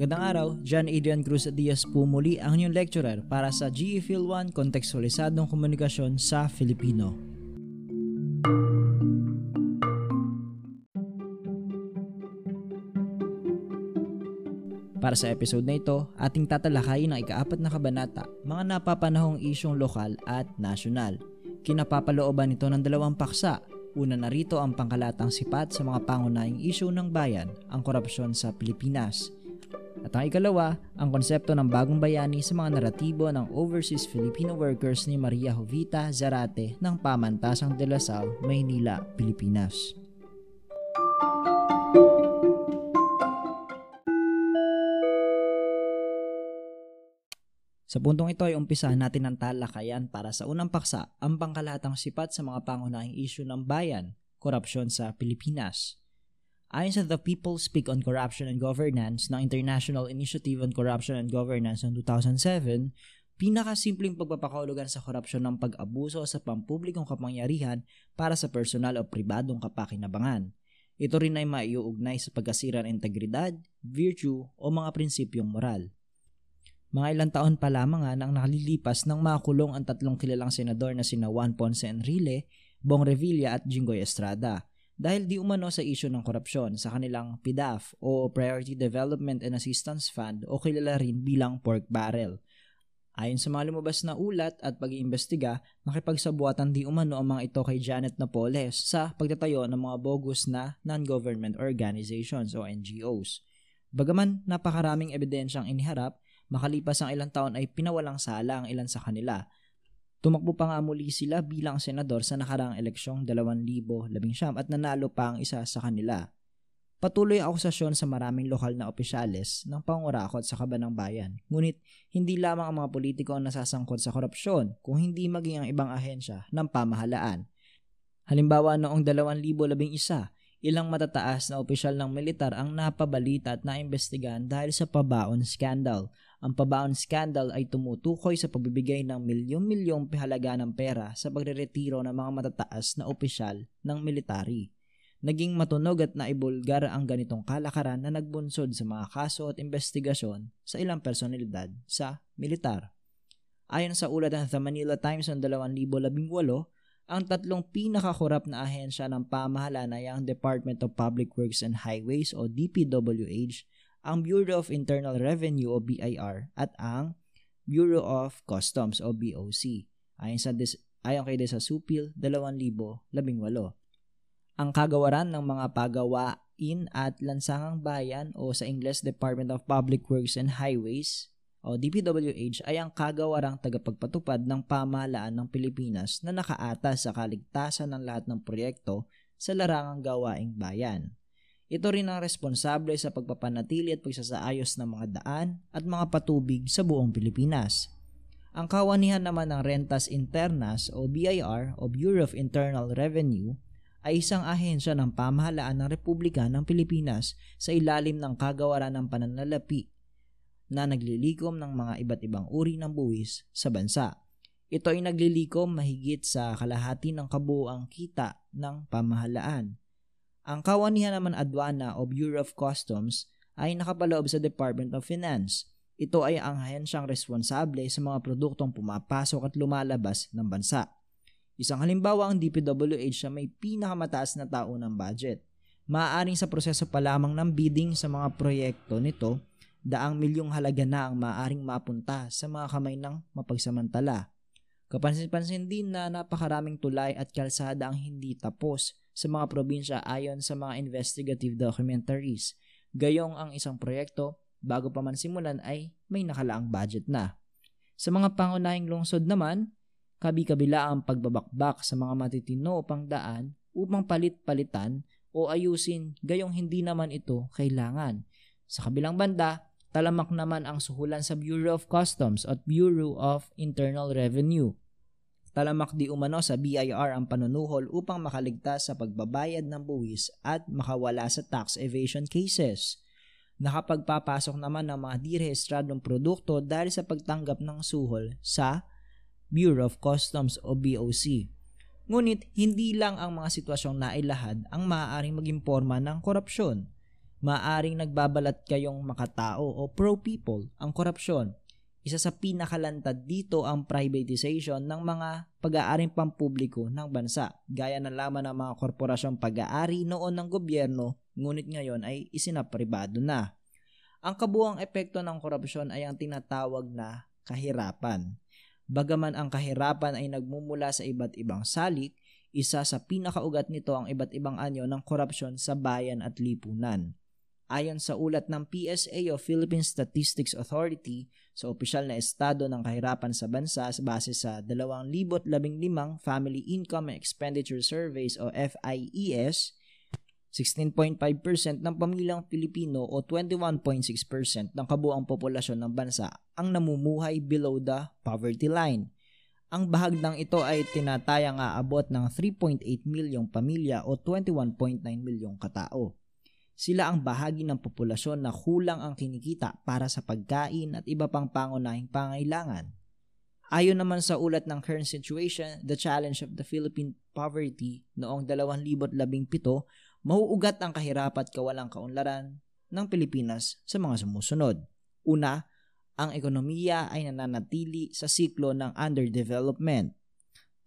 Magandang araw, John Adrian Cruz Diaz po muli ang inyong lecturer para sa GE Phil 1 Kontekstualisadong Komunikasyon sa Filipino. Para sa episode na ito, ating tatalakayin ang ikaapat na kabanata, mga napapanahong isyong lokal at nasyonal. Kinapapalooban nito ng dalawang paksa. Una na rito ang pangkalatang sipat sa mga pangunahing isyu ng bayan, ang korupsyon sa Pilipinas. At ang ikalawa, ang konsepto ng bagong bayani sa mga naratibo ng overseas Filipino workers ni Maria Jovita Zarate ng Pamantasang de la Salle, Maynila, Pilipinas. Sa puntong ito ay umpisahan natin ang talakayan para sa unang paksa, ang pangkalatang sipat sa mga pangunahing isyu ng bayan, korupsyon sa Pilipinas. Ayon sa The People Speak on Corruption and Governance ng International Initiative on Corruption and Governance ng 2007, pinakasimpleng pagpapakahulugan sa korupsyon ng pag-abuso sa pampublikong kapangyarihan para sa personal o pribadong kapakinabangan. Ito rin ay maiuugnay sa pagkasira ng integridad, virtue o mga prinsipyong moral. Mga ilang taon pa lamang nang nakalilipas nang makulong ang tatlong kilalang senador na sina Juan Ponce Enrile, Bong Revilla at Jinggoy Estrada dahil di umano sa isyo ng korupsyon sa kanilang PDAF o Priority Development and Assistance Fund o kilala rin bilang pork barrel. Ayon sa mga lumabas na ulat at pag-iimbestiga, nakipagsabuatan di umano ang mga ito kay Janet Napoles sa pagtatayo ng mga bogus na non-government organizations o NGOs. Bagaman napakaraming ebidensyang iniharap, makalipas ang ilang taon ay pinawalang sala ang ilan sa kanila Tumakbo pa nga muli sila bilang senador sa nakaraang eleksyong 2019 at nanalo pa ang isa sa kanila. Patuloy ang akusasyon sa maraming lokal na opisyales ng pangurakot sa kabanang bayan. Ngunit hindi lamang ang mga politiko ang nasasangkot sa korupsyon kung hindi maging ang ibang ahensya ng pamahalaan. Halimbawa noong 2011, ilang matataas na opisyal ng militar ang napabalita at naimbestigahan dahil sa pabaon scandal ang pabaon scandal ay tumutukoy sa pagbibigay ng milyong-milyong pihalaga ng pera sa pagreretiro ng mga matataas na opisyal ng military. Naging matunog at naibulgar ang ganitong kalakaran na nagbunsod sa mga kaso at investigasyon sa ilang personalidad sa militar. Ayon sa ulat ng The Manila Times noong 2018, ang tatlong pinakakurap na ahensya ng pamahalaan ay ang Department of Public Works and Highways o DPWH ang Bureau of Internal Revenue o BIR at ang Bureau of Customs o BOC. Ayon, sa dis- ayon kay Desa Supil, 2018. Ang kagawaran ng mga pagawain at lansangang bayan o sa English Department of Public Works and Highways o DPWH ay ang kagawarang tagapagpatupad ng pamahalaan ng Pilipinas na nakaatas sa kaligtasan ng lahat ng proyekto sa larangang gawaing bayan. Ito rin ang responsable sa pagpapanatili at pagsasaayos ng mga daan at mga patubig sa buong Pilipinas. Ang kawanihan naman ng Rentas Internas o BIR o Bureau of Internal Revenue ay isang ahensya ng pamahalaan ng Republika ng Pilipinas sa ilalim ng kagawaran ng pananalapi na naglilikom ng mga iba't ibang uri ng buwis sa bansa. Ito ay naglilikom mahigit sa kalahati ng kabuuang kita ng pamahalaan ang kawanihan naman adwana o Bureau of Customs ay nakapaloob sa Department of Finance. Ito ay ang ahensyang responsable sa mga produktong pumapasok at lumalabas ng bansa. Isang halimbawa ang DPWH na may pinakamataas na taunang budget. Maaaring sa proseso pa lamang ng bidding sa mga proyekto nito, daang milyong halaga na ang maaaring mapunta sa mga kamay ng mapagsamantala. Kapansin-pansin din na napakaraming tulay at kalsada ang hindi tapos sa mga probinsya ayon sa mga investigative documentaries. Gayong ang isang proyekto, bago pa man simulan ay may nakalaang budget na. Sa mga pangunahing lungsod naman, kabi-kabila ang pagbabakbak sa mga matitino pang daan upang palit-palitan o ayusin gayong hindi naman ito kailangan. Sa kabilang banda, talamak naman ang suhulan sa Bureau of Customs at Bureau of Internal Revenue Talamak di umano sa BIR ang panunuhol upang makaligtas sa pagbabayad ng buwis at makawala sa tax evasion cases. Nakapagpapasok naman ng mga direhistradong produkto dahil sa pagtanggap ng suhol sa Bureau of Customs o BOC. Ngunit hindi lang ang mga sitwasyong nailahad ang maaaring maging forma ng korupsyon. Maaaring nagbabalat kayong makatao o pro-people ang korupsyon. Isa sa pinakalantad dito ang privatization ng mga pag-aaring pampubliko ng bansa, gaya ng laman ng mga korporasyong pag-aari noon ng gobyerno, ngunit ngayon ay isinapribado na. Ang kabuang epekto ng korupsyon ay ang tinatawag na kahirapan. Bagaman ang kahirapan ay nagmumula sa iba't ibang salik, isa sa pinakaugat nito ang iba't ibang anyo ng korupsyon sa bayan at lipunan. Ayon sa ulat ng PSA o Philippine Statistics Authority sa opisyal na estado ng kahirapan sa bansa base sa 2015 Family Income and Expenditure Surveys o FIES, 16.5% ng pamilyang Pilipino o 21.6% ng kabuang populasyon ng bansa ang namumuhay below the poverty line. Ang bahagdang ito ay tinatayang aabot ng 3.8 milyong pamilya o 21.9 milyong katao. Sila ang bahagi ng populasyon na kulang ang kinikita para sa pagkain at iba pang pangunahing pangailangan. Ayon naman sa ulat ng current situation, the challenge of the Philippine poverty noong 2017 mauugat ang kahirapan at kawalang kaunlaran ng Pilipinas sa mga sumusunod. Una, ang ekonomiya ay nananatili sa siklo ng underdevelopment.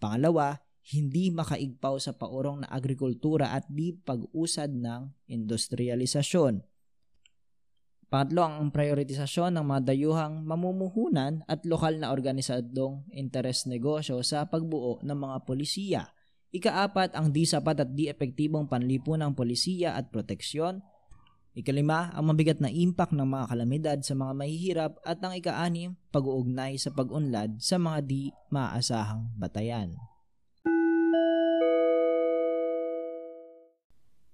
Pangalawa, hindi makaigpaw sa paurong na agrikultura at di pag-usad ng industrialisasyon. Pangatlo, ang prioritisasyon ng mga dayuhang mamumuhunan at lokal na organisadong interes negosyo sa pagbuo ng mga polisiya – Ikaapat, ang di sapat at di epektibong panlipunang polisiya at proteksyon. Ikalima, ang mabigat na impact ng mga kalamidad sa mga mahihirap at ang ikaanim, pag-uugnay sa pag-unlad sa mga di maaasahang batayan.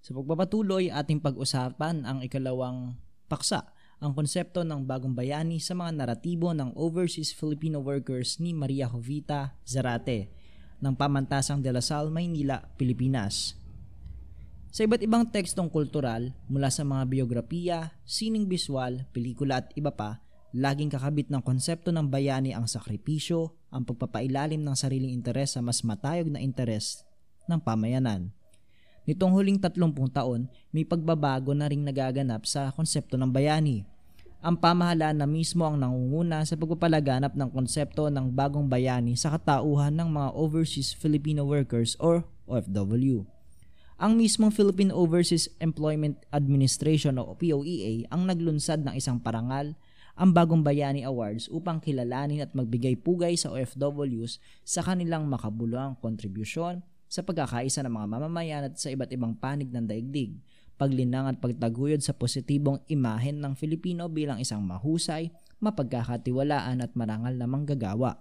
Sa pagpapatuloy, ating pag-usapan ang ikalawang paksa, ang konsepto ng bagong bayani sa mga naratibo ng overseas Filipino workers ni Maria Jovita Zarate ng Pamantasang de la Salle, Maynila, Pilipinas. Sa iba't ibang tekstong kultural, mula sa mga biografiya, sining biswal, pelikula at iba pa, laging kakabit ng konsepto ng bayani ang sakripisyo, ang pagpapailalim ng sariling interes sa mas matayog na interes ng pamayanan. Nitong huling 30 taon, may pagbabago na ring nagaganap sa konsepto ng bayani ang pamahalaan na mismo ang nangunguna sa pagpapalaganap ng konsepto ng bagong bayani sa katauhan ng mga overseas Filipino workers or OFW. Ang mismong Philippine Overseas Employment Administration o POEA ang naglunsad ng isang parangal, ang Bagong Bayani Awards upang kilalanin at magbigay pugay sa OFWs sa kanilang makabuluhang kontribusyon sa pagkakaisa ng mga mamamayan at sa iba't ibang panig ng daigdig paglinang at pagtaguyod sa positibong imahen ng Filipino bilang isang mahusay, mapagkakatiwalaan at marangal na manggagawa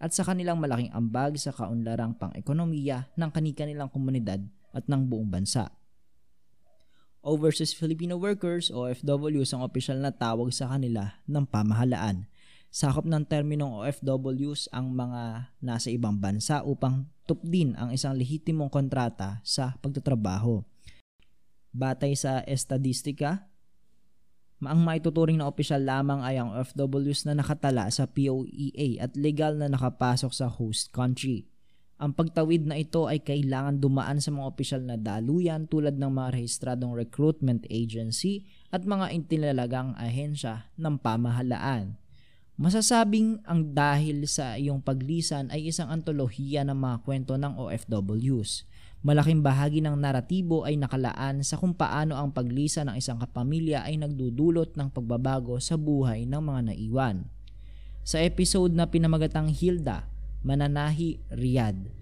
at sa kanilang malaking ambag sa kaunlarang pang-ekonomiya ng kanilang komunidad at ng buong bansa. Overseas Filipino Workers o OFWs ang opisyal na tawag sa kanila ng pamahalaan. Sakop ng terminong OFWs ang mga nasa ibang bansa upang tupdin ang isang lehitimong kontrata sa pagtatrabaho Batay sa estadistika, ang maituturing na opisyal lamang ay ang OFWs na nakatala sa POEA at legal na nakapasok sa host country. Ang pagtawid na ito ay kailangan dumaan sa mga opisyal na daluyan tulad ng mga rehistradong recruitment agency at mga intinalagang ahensya ng pamahalaan. Masasabing ang dahil sa iyong paglisan ay isang antolohiya ng mga kwento ng OFWs. Malaking bahagi ng naratibo ay nakalaan sa kung paano ang paglisa ng isang kapamilya ay nagdudulot ng pagbabago sa buhay ng mga naiwan. Sa episode na pinamagatang Hilda, Mananahi, Riyadh,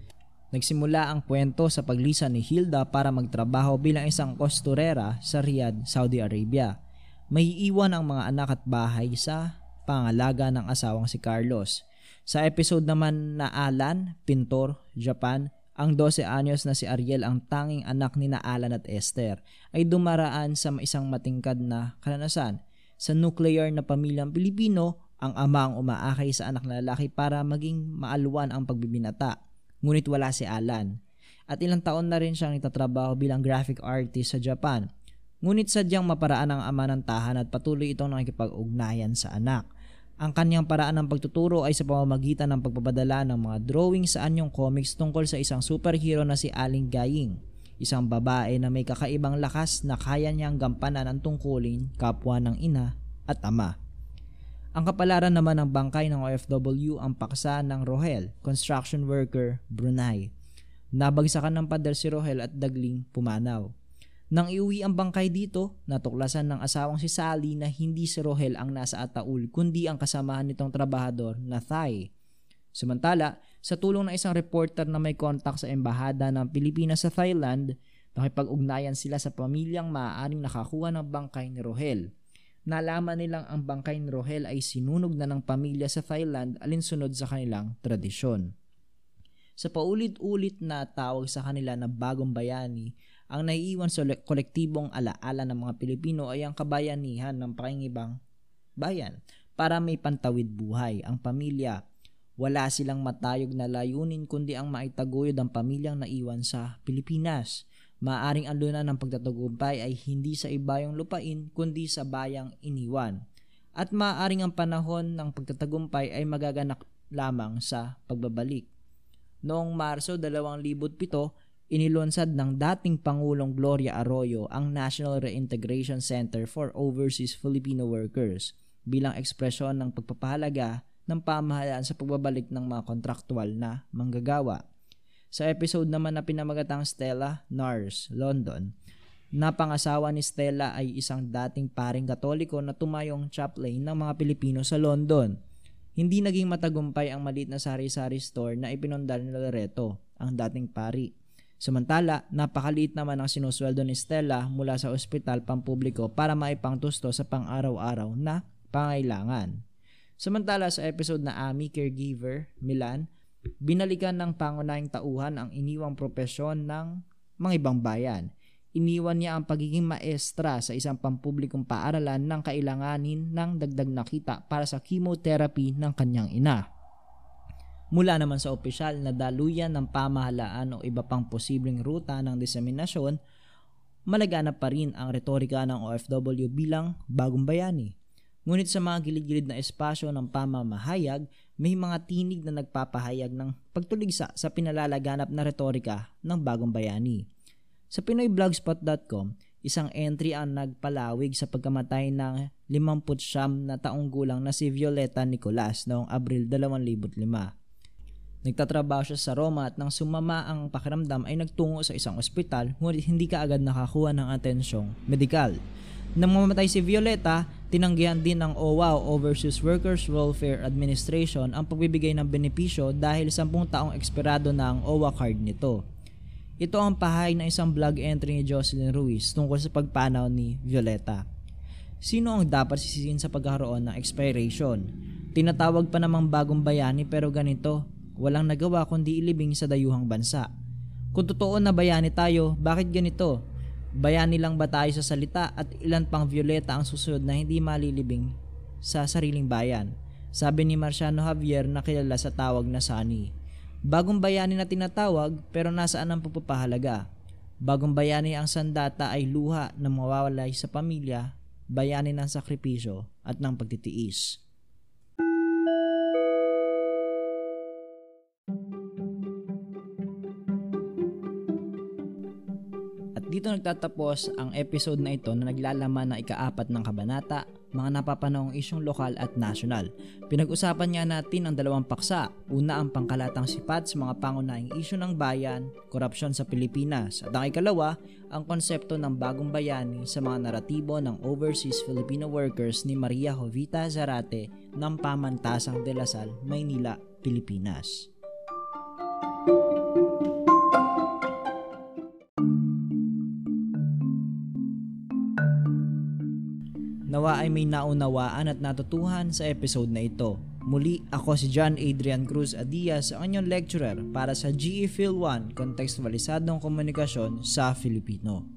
Nagsimula ang kwento sa paglisa ni Hilda para magtrabaho bilang isang kosturera sa Riyadh, Saudi Arabia. May iwan ang mga anak at bahay sa pangalaga ng asawang si Carlos. Sa episode naman na Alan, Pintor, Japan, ang 12 anyos na si Ariel ang tanging anak ni na Alan at Esther ay dumaraan sa isang matingkad na karanasan. Sa nuclear na pamilyang Pilipino, ang ama ang umaakay sa anak na lalaki para maging maalwan ang pagbibinata. Ngunit wala si Alan. At ilang taon na rin siyang itatrabaho bilang graphic artist sa Japan. Ngunit sadyang maparaan ang ama ng tahan at patuloy itong nakikipag-ugnayan sa anak. Ang kanyang paraan ng pagtuturo ay sa pamamagitan ng pagpapadala ng mga drawing sa anyong comics tungkol sa isang superhero na si Aling Gaying, isang babae na may kakaibang lakas na kaya niyang gampanan ang tungkulin kapwa ng ina at ama. Ang kapalaran naman ng bangkay ng OFW ang paksa ng Rohel, construction worker, Brunei. Nabagsakan ng pader si Rohel at dagling pumanaw. Nang iuwi ang bangkay dito, natuklasan ng asawang si Sally na hindi si Rohel ang nasa ataul kundi ang kasamahan nitong trabahador na Thai. Samantala, sa tulong ng isang reporter na may kontak sa embahada ng Pilipinas sa Thailand, nakipag-ugnayan sila sa pamilyang maaaring nakakuha ng bangkay ni Rohel. Nalaman nilang ang bangkay ni Rohel ay sinunog na ng pamilya sa Thailand alinsunod sa kanilang tradisyon. Sa paulit-ulit na tawag sa kanila na bagong bayani, ang naiiwan sa kolektibong alaala ng mga Pilipino ay ang kabayanihan ng pakingibang bayan para may pantawid buhay ang pamilya. Wala silang matayog na layunin kundi ang maitaguyod ang pamilyang naiwan sa Pilipinas. Maaring ang luna ng pagtatagumpay ay hindi sa ibayong lupain kundi sa bayang iniwan. At maaring ang panahon ng pagtatagumpay ay magaganap lamang sa pagbabalik. Noong Marso 2007, inilunsad ng dating Pangulong Gloria Arroyo ang National Reintegration Center for Overseas Filipino Workers bilang ekspresyon ng pagpapahalaga ng pamahalaan sa pagbabalik ng mga kontraktual na manggagawa. Sa episode naman na pinamagatang Stella Nars, London, napangasawa ni Stella ay isang dating paring katoliko na tumayong chaplain ng mga Pilipino sa London. Hindi naging matagumpay ang maliit na sari-sari store na ipinundal ni Loreto, ang dating pari Samantala, napakaliit naman ang sinusweldo ni Stella mula sa ospital pampubliko para maipangtusto sa pang-araw-araw na pangailangan. Samantala sa episode na Ami Caregiver, Milan, binalikan ng pangunahing tauhan ang iniwang propesyon ng mga ibang bayan. Iniwan niya ang pagiging maestra sa isang pampublikong paaralan ng kailanganin ng dagdag na kita para sa chemotherapy ng kanyang ina. Mula naman sa opisyal na daluyan ng pamahalaan o iba pang posibleng ruta ng diseminasyon, malaganap pa rin ang retorika ng OFW bilang bagong bayani. Ngunit sa mga gilid-gilid na espasyo ng pamamahayag, may mga tinig na nagpapahayag ng pagtuligsa sa pinalalaganap na retorika ng bagong bayani. Sa PinoyBlogspot.com, isang entry ang nagpalawig sa pagkamatay ng 59 na taong gulang na si Violeta Nicolas noong Abril 2005. Nagtatrabaho siya sa Roma at nang sumama ang pakiramdam ay nagtungo sa isang ospital ngunit hindi kaagad nakakuha ng atensyong medikal. Nang mamatay si Violeta, tinanggihan din ng OWA o Overseas Workers Welfare Administration ang pagbibigay ng benepisyo dahil 10 taong eksperado na ang OWA card nito. Ito ang pahay ng isang blog entry ni Jocelyn Ruiz tungkol sa pagpanaw ni Violeta. Sino ang dapat sisisin sa pagkakaroon ng expiration? Tinatawag pa namang bagong bayani pero ganito, walang nagawa kundi ilibing sa dayuhang bansa. Kung totoo na bayani tayo, bakit ganito? Bayani lang ba tayo sa salita at ilan pang violeta ang susunod na hindi malilibing sa sariling bayan? Sabi ni Marciano Javier na kilala sa tawag na Sani. Bagong bayani na tinatawag pero nasaan ang pagpapahalaga? Bagong bayani ang sandata ay luha na mawawalay sa pamilya, bayani ng sakripisyo at ng pagtitiis. Dito nagtatapos ang episode na ito na naglalaman ng ikaapat ng kabanata, mga napapanahong isyong lokal at nasyonal. Pinag-usapan nga natin ang dalawang paksa. Una ang pangkalatang sipat sa mga pangunahing isyu ng bayan, korupsyon sa Pilipinas. At ang ikalawa, ang konsepto ng bagong bayani sa mga naratibo ng overseas Filipino workers ni Maria Jovita Zarate ng Pamantasang de la Salle, Maynila, Pilipinas. May naunawaan at natutuhan sa episode na ito. Muli, ako si John Adrian Cruz Adias, ang inyong lecturer para sa GE Phil 1 Kontekstualisadong Komunikasyon sa Filipino.